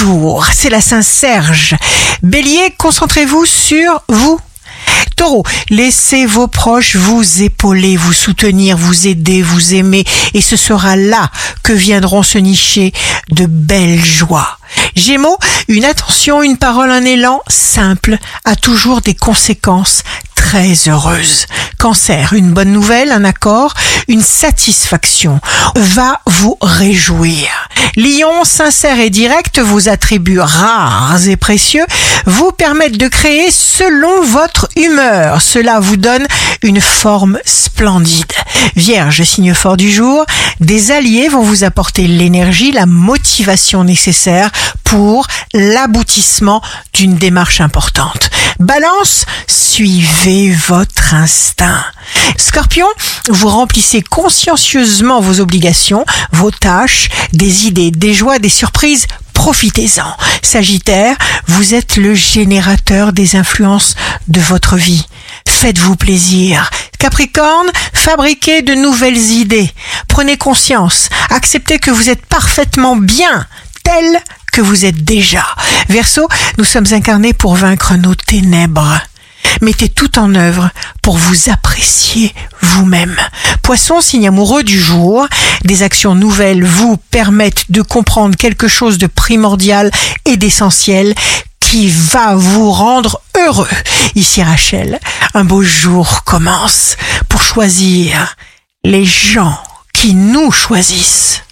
jour, c'est la Saint-Serge. Bélier, concentrez-vous sur vous. Taureau, laissez vos proches vous épauler, vous soutenir, vous aider, vous aimer, et ce sera là que viendront se nicher de belles joies. Gémeaux, une attention, une parole, un élan simple a toujours des conséquences très heureuses. Cancer, une bonne nouvelle, un accord, une satisfaction va vous réjouir. Lion, sincère et direct, vos attributs rares et précieux vous permettent de créer selon votre humeur. Cela vous donne une forme splendide. Vierge, signe fort du jour, des alliés vont vous apporter l'énergie, la motivation nécessaire pour l'aboutissement d'une démarche importante. Balance, suivez votre instinct. Scorpion, vous remplissez consciencieusement vos obligations, vos tâches, des idées, des joies, des surprises. Profitez-en. Sagittaire, vous êtes le générateur des influences de votre vie. Faites-vous plaisir. Capricorne, fabriquez de nouvelles idées. Prenez conscience. Acceptez que vous êtes parfaitement bien, tel que vous êtes déjà. Verseau, nous sommes incarnés pour vaincre nos ténèbres. Mettez tout en œuvre pour vous apprécier vous-même. Poisson, signe amoureux du jour, des actions nouvelles vous permettent de comprendre quelque chose de primordial et d'essentiel qui va vous rendre heureux. Ici Rachel, un beau jour commence pour choisir les gens qui nous choisissent.